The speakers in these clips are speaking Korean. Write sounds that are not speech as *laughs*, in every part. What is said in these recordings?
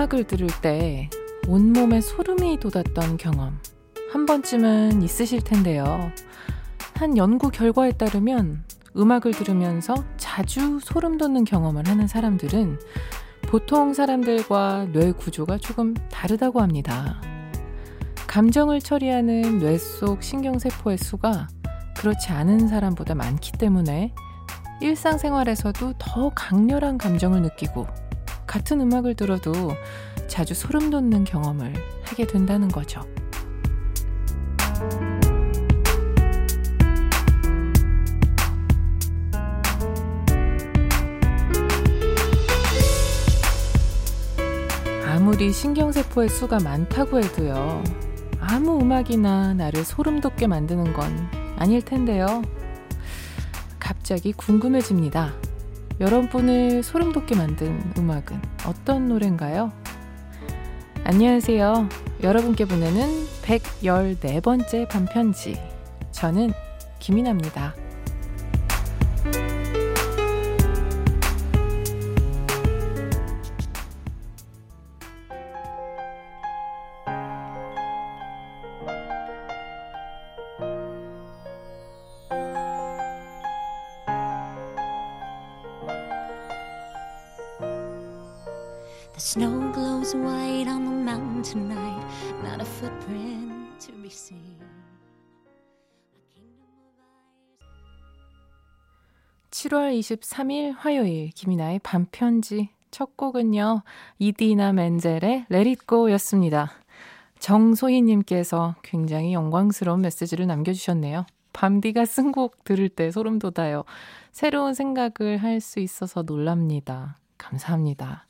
음악을 들을 때 온몸에 소름이 돋았던 경험 한 번쯤은 있으실 텐데요. 한 연구 결과에 따르면 음악을 들으면서 자주 소름 돋는 경험을 하는 사람들은 보통 사람들과 뇌 구조가 조금 다르다고 합니다. 감정을 처리하는 뇌 속 신경세포의 수가 그렇지 않은 사람보다 많기 때문에 일상생활에서도 더 강렬한 감정을 느끼고 같은 음악을 들어도 자주 소름 돋는 경험을 하게 된다는 거죠. 아무리 신경세포의 수가 많다고 해도요. 아무 음악이나 나를 소름 돋게 만드는 건 아닐 텐데요. 갑자기 궁금해집니다. 여러분을 소름 돋게 만든 음악은 어떤 노래인가요? 안녕하세요. 여러분께 보내는 114번째 반편지. 저는 김이나입니다. 23일 화요일 김이나의 반편지 첫 곡은요. 이디나 멘젤의 Go였습니다. 정소희님께서 굉장히 영광스러운 메시지를 남겨주셨네요. 밤디가 쓴 곡 들을 때 소름 돋아요. 새로운 생각을 할 수 있어서 놀랍니다. 감사합니다.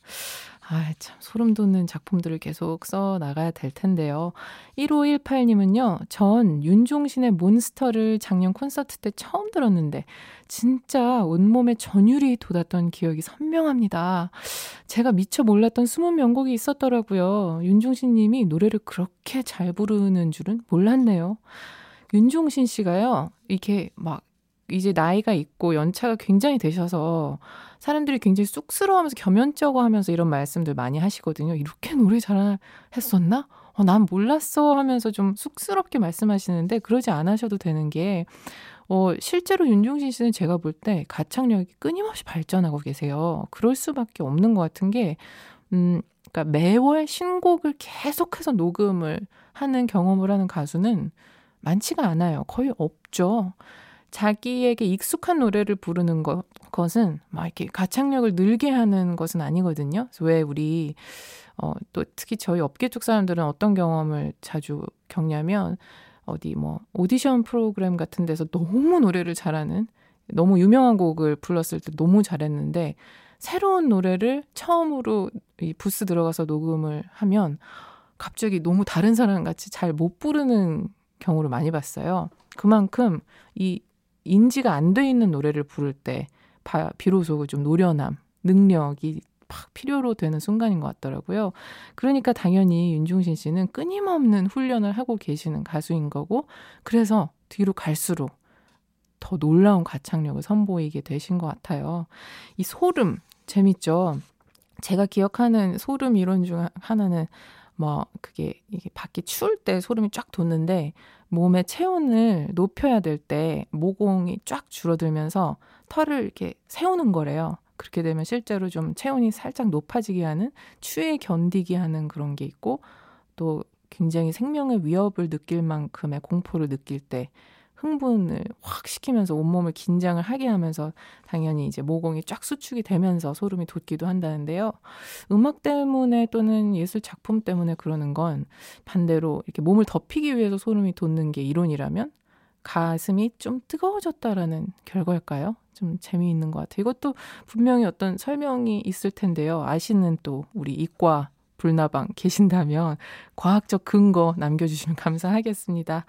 아, 참, 소름 돋는 작품들을 계속 써 나가야 될 텐데요. 1518님은요, 전 윤종신의 몬스터를 작년 콘서트 때 처음 들었는데, 진짜 온몸에 전율이 돋았던 기억이 선명합니다. 제가 미처 몰랐던 숨은 명곡이 있었더라고요. 윤종신 님이 노래를 그렇게 잘 부르는 줄은 몰랐네요. 윤종신 씨가요, 이렇게 막, 이제 나이가 있고 연차가 굉장히 되셔서 사람들이 굉장히 쑥스러워하면서 겸연쩍어 하면서 이런 말씀들 많이 하시거든요. 이렇게 노래 잘했었나? 어, 난 몰랐어 하면서 좀 쑥스럽게 말씀하시는데 그러지 않으셔도 되는 게 어, 실제로 윤종신 씨는 제가 볼 때 가창력이 끊임없이 발전하고 계세요. 그럴 수밖에 없는 것 같은 게, 음, 그러니까 매월 신곡을 계속해서 녹음을 하는 경험을 하는 가수는 많지가 않아요. 거의 없죠. 자기에게 익숙한 노래를 부르는 것, 것은 막 이렇게 가창력을 늘게 하는 것은 아니거든요. 왜 우리 어, 또 특히 저희 업계 쪽 사람들은 어떤 경험을 자주 겪냐면 어디 뭐 오디션 프로그램 같은 데서 너무 노래를 잘하는 너무 유명한 곡을 불렀을 때 너무 잘했는데 새로운 노래를 처음으로 이 부스 들어가서 녹음을 하면 갑자기 너무 다른 사람 같이 잘 못 부르는 경우를 많이 봤어요. 그만큼 이 인지가 안 돼 있는 노래를 부를 때 바, 비로소 좀 노련함, 능력이 막 필요로 되는 순간인 것 같더라고요. 그러니까 당연히 윤종신 씨는 끊임없는 훈련을 하고 계시는 가수인 거고, 그래서 뒤로 갈수록 더 놀라운 가창력을 선보이게 되신 것 같아요. 이 소름, 재밌죠? 제가 기억하는 소름 이론 중 하나는 뭐, 그게 이게 밖에 추울 때 소름이 쫙 돋는데, 몸의 체온을 높여야 될 때 모공이 쫙 줄어들면서 털을 이렇게 세우는 거래요. 그렇게 되면 실제로 좀 체온이 살짝 높아지게 하는 추위에 견디게 하는 그런 게 있고 또 굉장히 생명의 위협을 느낄 만큼의 공포를 느낄 때 흥분을 확 시키면서 온몸을 긴장을 하게 하면서 당연히 이제 모공이 쫙 수축이 되면서 소름이 돋기도 한다는데요. 음악 때문에 또는 예술 작품 때문에 그러는 건 반대로 이렇게 몸을 덮이기 위해서 소름이 돋는 게 이론이라면 가슴이 좀 뜨거워졌다라는 결과일까요? 좀 재미있는 것 같아요. 이것도 분명히 어떤 설명이 있을 텐데요. 아시는 또 우리 이과 불나방 계신다면 과학적 근거 남겨주시면 *laughs* 감사하겠습니다.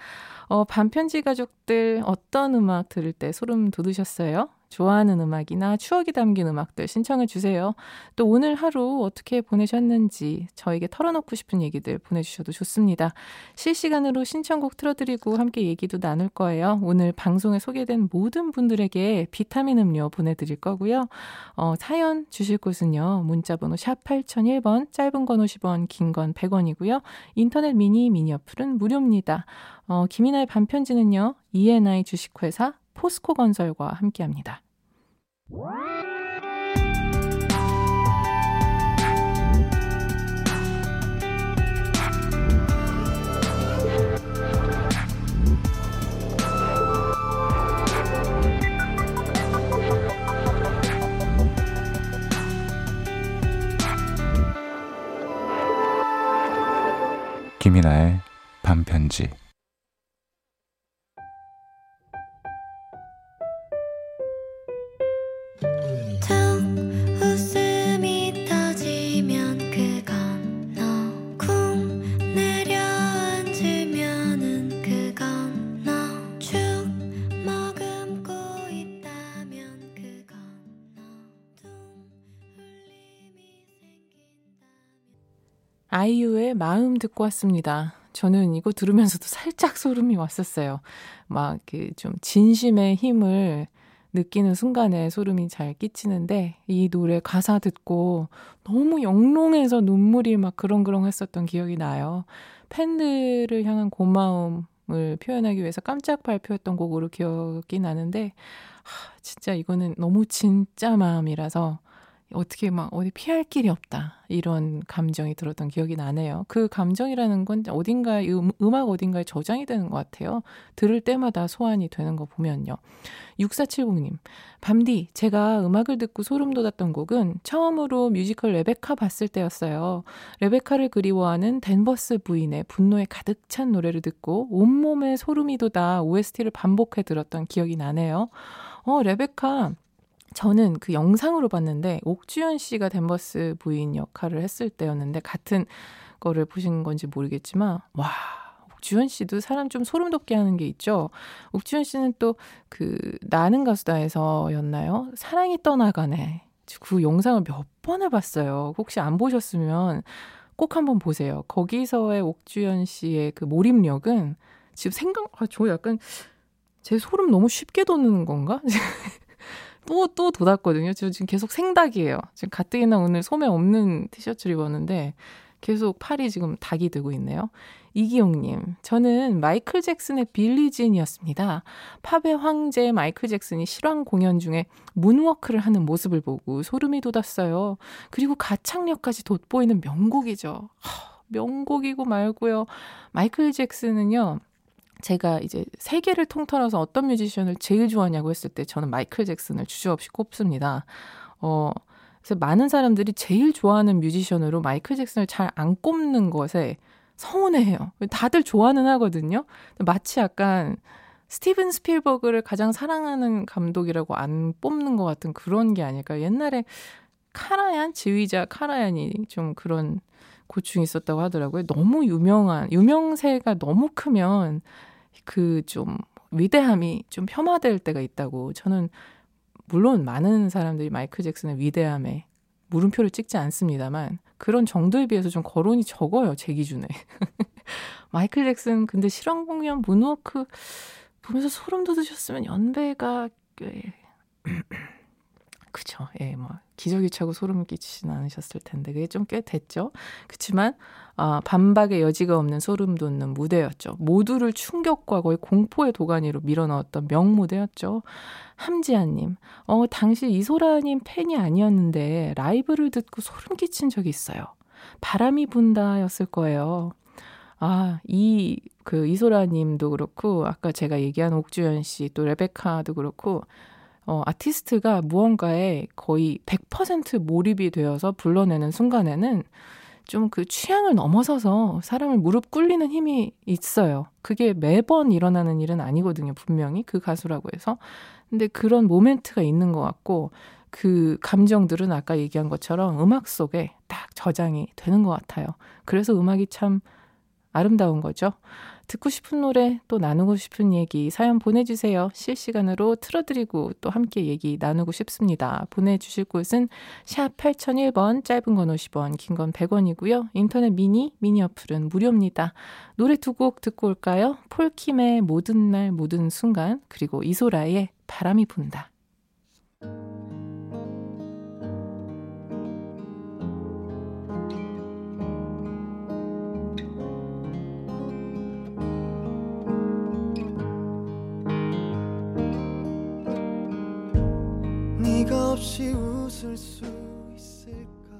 어, 반편지 가족들 어떤 음악 들을 때 소름 돋으셨어요? 좋아하는 음악이나 추억이 담긴 음악들 신청해 주세요. 또 오늘 하루 어떻게 보내셨는지 저에게 털어놓고 싶은 얘기들 보내주셔도 좋습니다. 실시간으로 신청곡 틀어드리고 함께 얘기도 나눌 거예요. 오늘 방송에 소개된 모든 분들에게 비타민 음료 보내드릴 거고요. 어, 사연 주실 곳은요. 문자번호 샵 8001번, 짧은 건 50원, 긴 건 100원이고요. 인터넷 미니, 미니 어플은 무료입니다. 어, 김이나의 반편지는요. ENI 주식회사 포스코 건설과 함께 합니다. 김이나의 반편지 아이유의 마음 듣고 왔습니다. 저는 이거 들으면서도 살짝 소름이 왔었어요. 막 그 좀 진심의 힘을 느끼는 순간에 소름이 잘 끼치는데 이 노래 가사 듣고 너무 영롱해서 눈물이 막 그렁그렁 했었던 기억이 나요. 팬들을 향한 고마움을 표현하기 위해서 깜짝 발표했던 곡으로 기억이 나는데 하, 진짜 이거는 너무 진짜 마음이라서 어떻게 막 어디 피할 길이 없다. 이런 감정이 들었던 기억이 나네요. 그 감정이라는 건 어딘가에, 음, 음악 어딘가에 저장이 되는 것 같아요. 들을 때마다 소환이 되는 거 보면요. 6470님, 밤디, 제가 음악을 듣고 소름 돋았던 곡은 처음으로 뮤지컬 레베카 봤을 때였어요. 레베카를 그리워하는 댄버스 부인의 분노에 가득 찬 노래를 듣고 온몸에 소름이 돋아 OST를 반복해 들었던 기억이 나네요. 어, 레베카, 저는 그 영상으로 봤는데 옥주현 씨가 댄버스 부인 역할을 했을 때였는데 같은 거를 보신 건지 모르겠지만 와 옥주현 씨도 사람 좀 소름 돋게 하는 게 있죠. 옥주현 씨는 또 그 나는 가수다에서였나요? 사랑이 떠나가네. 그 영상을 몇 번을 봤어요. 혹시 안 보셨으면 꼭 한번 보세요. 거기서의 옥주현 씨의 그 몰입력은 지금 생각, 아, 저 약간 제 소름 너무 쉽게 돋는 건가? *laughs* 또, 또 돋았거든요. 저 지금 계속 생닭이에요. 지금 가뜩이나 오늘 소매 없는 티셔츠를 입었는데 계속 팔이 지금 닭이 되고 있네요. 이기용님, 저는 마이클 잭슨의 빌리진이었습니다. 팝의 황제 마이클 잭슨이 실황 공연 중에 문워크를 하는 모습을 보고 소름이 돋았어요. 그리고 가창력까지 돋보이는 명곡이죠. 하, 명곡이고 말고요. 마이클 잭슨은요, 제가 이제 세계를 통틀어서 어떤 뮤지션을 제일 좋아하냐고 했을 때 저는 마이클 잭슨을 주저없이 꼽습니다. 어, 그래서 많은 사람들이 제일 좋아하는 뮤지션으로 마이클 잭슨을 잘 안 꼽는 것에 서운해해요. 다들 좋아는 하거든요. 마치 약간 스티븐 스필버그를 가장 사랑하는 감독이라고 안 뽑는 것 같은 그런 게 아닐까. 옛날에 카라얀 지휘자 카라얀이 좀 그런 고충이 있었다고 하더라고요. 너무 유명한 유명세가 너무 크면 그 좀 위대함이 좀 폄하될 때가 있다고 저는 물론 많은 사람들이 마이클 잭슨의 위대함에 물음표를 찍지 않습니다만 그런 정도에 비해서 좀 거론이 적어요 제 기준에. *laughs* 마이클 잭슨 근데 실황 공연 문워크 보면서 소름 돋으셨으면 연배가 꽤 그쵸. 예, 뭐 기저귀차고 소름 끼치진 않으셨을 텐데 그게 좀 꽤 됐죠. 그렇지만 아, 반박의 여지가 없는 소름 돋는 무대였죠. 모두를 충격과 거의 공포의 도가니로 밀어넣었던 명무대였죠. 함지아님, 어 당시 이소라님 팬이 아니었는데 라이브를 듣고 소름 끼친 적이 있어요. 바람이 분다였을 거예요. 아, 이, 그, 이소라 님도 그렇고, 아까 제가 얘기한 옥주현 씨, 또 레베카도 그렇고, 어, 아티스트가 무언가에 거의 100% 몰입이 되어서 불러내는 순간에는 좀 그 취향을 넘어서서 사람을 무릎 꿇리는 힘이 있어요. 그게 매번 일어나는 일은 아니거든요, 분명히. 그 가수라고 해서. 근데 그런 모멘트가 있는 것 같고, 그 감정들은 아까 얘기한 것처럼 음악 속에 딱 저장이 되는 것 같아요. 그래서 음악이 참 아름다운 거죠. 듣고 싶은 노래, 또 나누고 싶은 얘기, 사연 보내주세요. 실시간으로 틀어드리고 또 함께 얘기 나누고 싶습니다. 보내주실 곳은 샵 8001번, 짧은 건 50원, 긴 건 100원이고요. 인터넷 미니, 미니 어플은 무료입니다. 노래 두 곡 듣고 올까요? 폴킴의 모든 날, 모든 순간, 그리고 이소라의 바람이 분다. 없이 웃을 수 있을까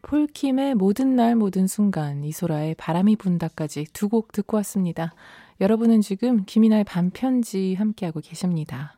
폴킴의 모든 날 모든 순간 이소라의 바람이 분다까지 두 곡 듣고 왔습니다. 여러분은 지금 김이나의 반편지 함께하고 계십니다.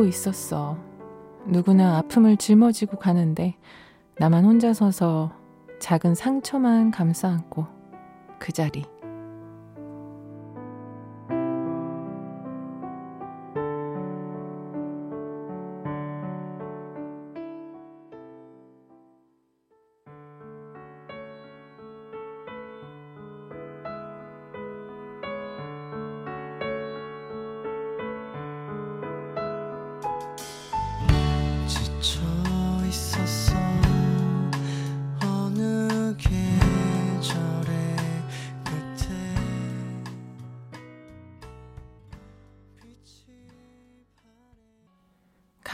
알고 있었어. 누구나 아픔을 짊어지고 가는데 나만 혼자 서서 작은 상처만 감싸 안고 그 자리.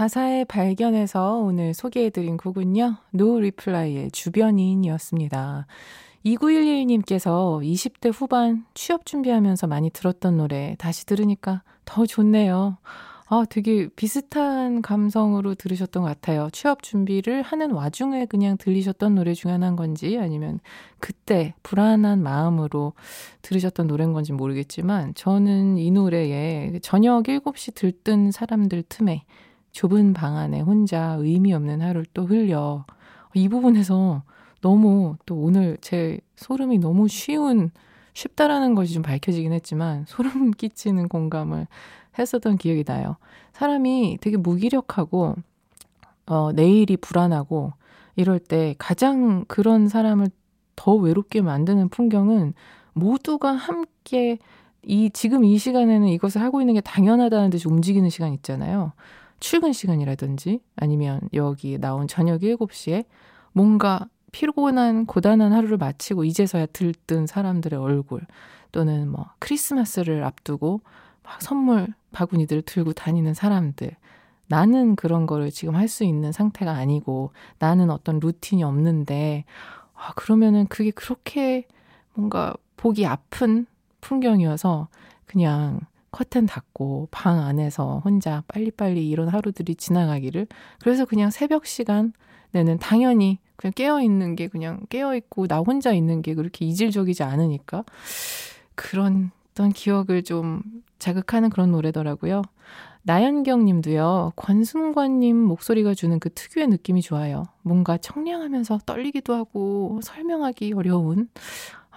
가사의 발견에서 오늘 소개해드린 곡은요. 노 리플라이의 주변인이었습니다. 2911님께서 20대 후반 취업 준비하면서 많이 들었던 노래 다시 들으니까 더 좋네요. 아, 되게 비슷한 감성으로 들으셨던 것 같아요. 취업 준비를 하는 와중에 그냥 들리셨던 노래 중 하나인 건지 아니면 그때 불안한 마음으로 들으셨던 노래인 건지 모르겠지만 저는 이 노래에 저녁 7시 들뜬 사람들 틈에 좁은 방 안에 혼자 의미 없는 하루를 또 흘려. 이 부분에서 너무 또 오늘 제 소름이 너무 쉬운, 쉽다라는 것이 좀 밝혀지긴 했지만 소름 *laughs* 끼치는 공감을 했었던 기억이 나요. 사람이 되게 무기력하고, 어, 내일이 불안하고 이럴 때 가장 그런 사람을 더 외롭게 만드는 풍경은 모두가 함께 이 지금 이 시간에는 이것을 하고 있는 게 당연하다는 듯이 움직이는 시간 있잖아요. 출근 시간이라든지 아니면 여기 나온 저녁 7시에 뭔가 피곤한 고단한 하루를 마치고 이제서야 들뜬 사람들의 얼굴 또는 뭐 크리스마스를 앞두고 막 선물 바구니들을 들고 다니는 사람들. 나는 그런 거를 지금 할 수 있는 상태가 아니고 나는 어떤 루틴이 없는데 아 그러면은 그게 그렇게 뭔가 보기 아픈 풍경이어서 그냥 커튼 닫고 방 안에서 혼자 빨리빨리 이런 하루들이 지나가기를 그래서 그냥 새벽 시간 내는 당연히 그냥 깨어 있는 게 그냥 깨어 있고 나 혼자 있는 게 그렇게 이질적이지 않으니까 그런 어떤 기억을 좀 자극하는 그런 노래더라고요. 나연경 님도요, 권순관님 목소리가 주는 그 특유의 느낌이 좋아요. 뭔가 청량하면서 떨리기도 하고 설명하기 어려운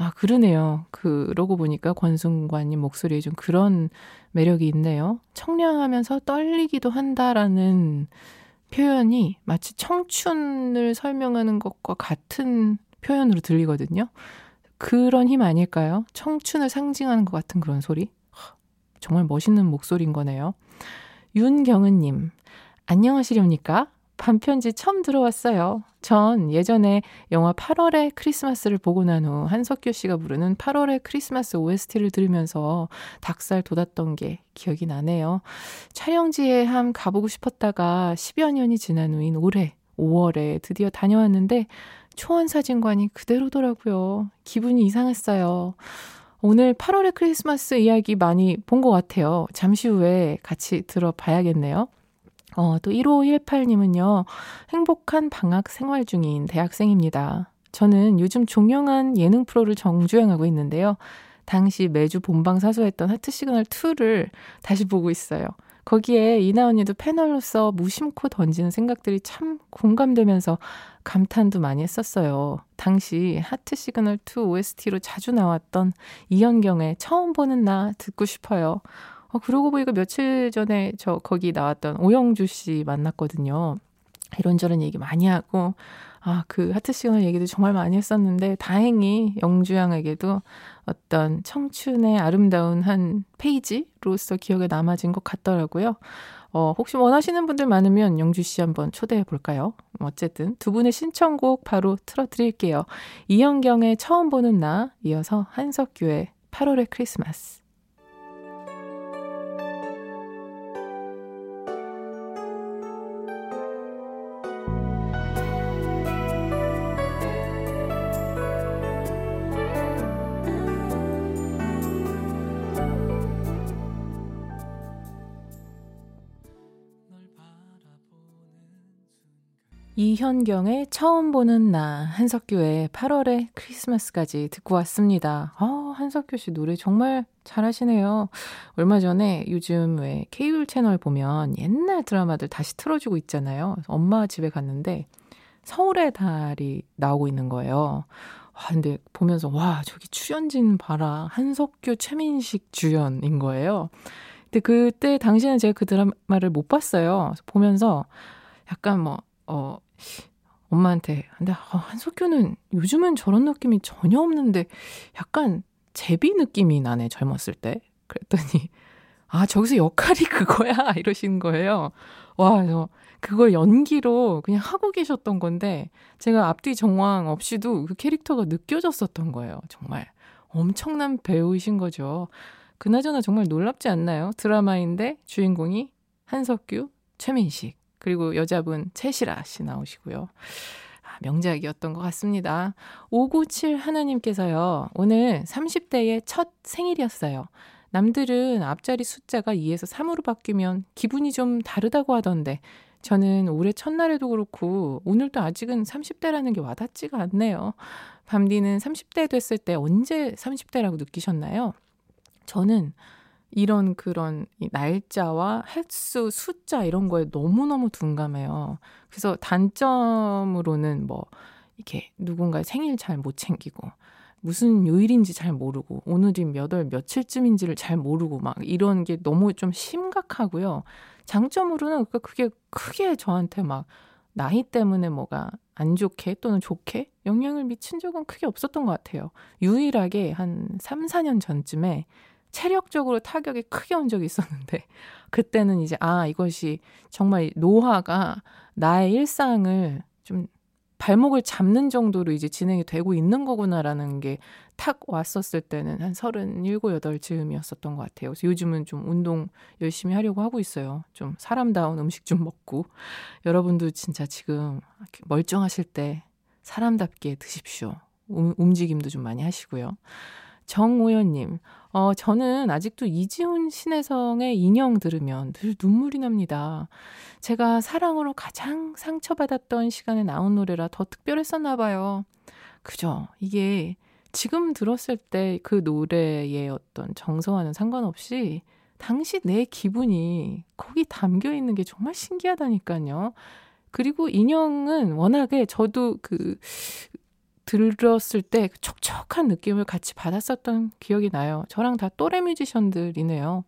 아, 그러네요. 그러고 보니까 권순관님 목소리에 좀 그런 매력이 있네요. 청량하면서 떨리기도 한다라는 표현이 마치 청춘을 설명하는 것과 같은 표현으로 들리거든요. 그런 힘 아닐까요? 청춘을 상징하는 것 같은 그런 소리? 정말 멋있는 목소리인 거네요. 윤경은님, 안녕하시렵니까? 반편지 처음 들어왔어요. 전 예전에 영화 8월의 크리스마스를 보고 난 후 한석규 씨가 부르는 8월의 크리스마스 OST를 들으면서 닭살 돋았던 게 기억이 나네요. 촬영지에 함 가보고 싶었다가 10여 년이 지난 후인 올해 5월에 드디어 다녀왔는데 초원 사진관이 그대로더라고요. 기분이 이상했어요. 오늘 8월의 크리스마스 이야기 많이 본 것 같아요. 잠시 후에 같이 들어봐야겠네요. 어, 또 1518님은요, 행복한 방학 생활 중인 대학생입니다. 저는 요즘 종영한 예능 프로를 정주행하고 있는데요. 당시 매주 본방 사수했던 하트 시그널 2를 다시 보고 있어요. 거기에 이나 언니도 패널로서 무심코 던지는 생각들이 참 공감되면서 감탄도 많이 했었어요. 당시 하트 시그널 2 OST로 자주 나왔던 이현경의 처음 보는 나 듣고 싶어요. 어, 그러고 보니까 며칠 전에 저 거기 나왔던 오영주 씨 만났거든요. 이런저런 얘기 많이 하고, 아, 그 하트 시그널 얘기도 정말 많이 했었는데, 다행히 영주양에게도 어떤 청춘의 아름다운 한 페이지로서 기억에 남아진 것 같더라고요. 어, 혹시 원하시는 분들 많으면 영주 씨 한번 초대해 볼까요? 어쨌든 두 분의 신청곡 바로 틀어 드릴게요. 이영경의 처음 보는 나, 이어서 한석규의 8월의 크리스마스. 이현경의 처음 보는 나, 한석규의 8월의 크리스마스까지 듣고 왔습니다. 아, 한석규 씨 노래 정말 잘하시네요. 얼마 전에 요즘 왜 케이블 채널 보면 옛날 드라마들 다시 틀어주고 있잖아요. 엄마 집에 갔는데 서울의 달이 나오고 있는 거예요. 와, 근데 보면서 와, 저기 출연진 봐라. 한석규, 최민식 주연인 거예요. 근데 그때 당시에는 제가 그 드라마를 못 봤어요. 보면서 약간 뭐, 어, 엄마한테 근데 아, 한석규는 요즘은 저런 느낌이 전혀 없는데 약간 제비 느낌이 나네 젊었을 때. 그랬더니 아 저기서 역할이 *laughs* 그거야? 이러시는 거예요. 와 저 그걸 연기로 그냥 하고 계셨던 건데 제가 앞뒤 정황 없이도 그 캐릭터가 느껴졌었던 거예요 정말. 엄청난 배우이신 거죠. 그나저나 정말 놀랍지 않나요? 드라마인데 주인공이 한석규 최민식 그리고 여자분 채시라 씨 나오시고요. 아, 명작이었던 것 같습니다. 597 하나님께서요. 오늘 30대의 첫 생일이었어요. 남들은 앞자리 숫자가 2에서 3으로 바뀌면 기분이 좀 다르다고 하던데 저는 올해 첫날에도 그렇고 오늘도 아직은 30대라는 게 와닿지가 않네요. 밤디는 30대 됐을 때 언제 30대라고 느끼셨나요? 저는 이런 그런 날짜와 횟수, 숫자 이런 거에 너무너무 둔감해요. 그래서 단점으로는 뭐 이렇게 누군가의 생일 잘 못 챙기고 무슨 요일인지 잘 모르고 오늘이 몇 월 며칠쯤인지를 잘 모르고 막 이런 게 너무 좀 심각하고요. 장점으로는 그러니까 그게 크게 저한테 막 나이 때문에 뭐가 안 좋게 또는 좋게 영향을 미친 적은 크게 없었던 것 같아요. 유일하게 한 3, 4년 전쯤에 체력적으로 타격이 크게 온 적이 있었는데 *laughs* 그때는 이제 아 이것이 정말 노화가 나의 일상을 좀 발목을 잡는 정도로 이제 진행이 되고 있는 거구나라는 게 탁 왔었을 때는 한 서른일곱 여덟 즈음이었었던 것 같아요. 그래서 요즘은 좀 운동 열심히 하려고 하고 있어요. 좀 사람다운 음식 좀 먹고 여러분도 진짜 지금 멀쩡하실 때 사람답게 드십시오. 음, 움직임도 좀 많이 하시고요. 정오연님, 어, 저는 아직도 이지훈 신혜성의 인형 들으면 늘 눈물이 납니다. 제가 사랑으로 가장 상처받았던 시간에 나온 노래라 더 특별했었나 봐요. 그죠? 이게 지금 들었을 때 그 노래의 어떤 정서와는 상관없이 당시 내 기분이 거기 담겨 있는 게 정말 신기하다니까요. 그리고 인형은 워낙에 저도 그 들었을 때그 촉촉한 느낌을 같이 받았었던 기억이 나요. 저랑 다 또래 뮤지션들이네요.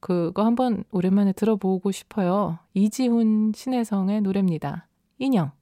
그거 한번 오랜만에 들어보고 싶어요. 이지훈 신혜성의 노래입니다. 인형.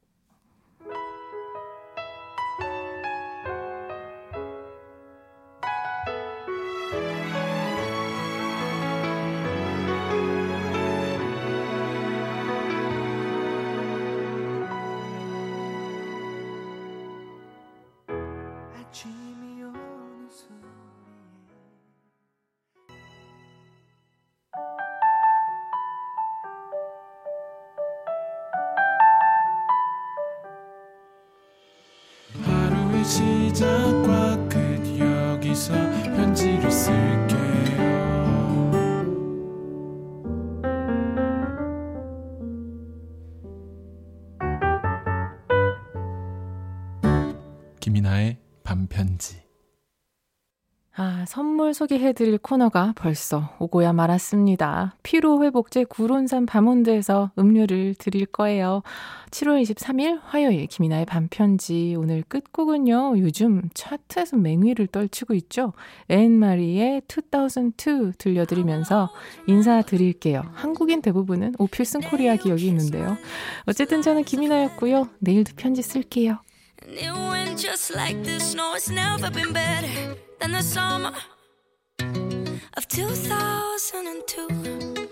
선물 소개해드릴 코너가 벌써 오고야 말았습니다. 피로회복제 구론산 바몬드에서 음료를 드릴 거예요. 7월 23일 화요일 김이나의 반편지 오늘 끝곡은요. 요즘 차트에서 맹위를 떨치고 있죠. 앤마리의 2002 들려드리면서 인사드릴게요. 한국인 대부분은 오필슨 코리아 기억이 있는데요. 어쨌든 저는 김이나였고요. 내일도 편지 쓸게요. And it went just like this. No, it's never been better than the summer of 2002.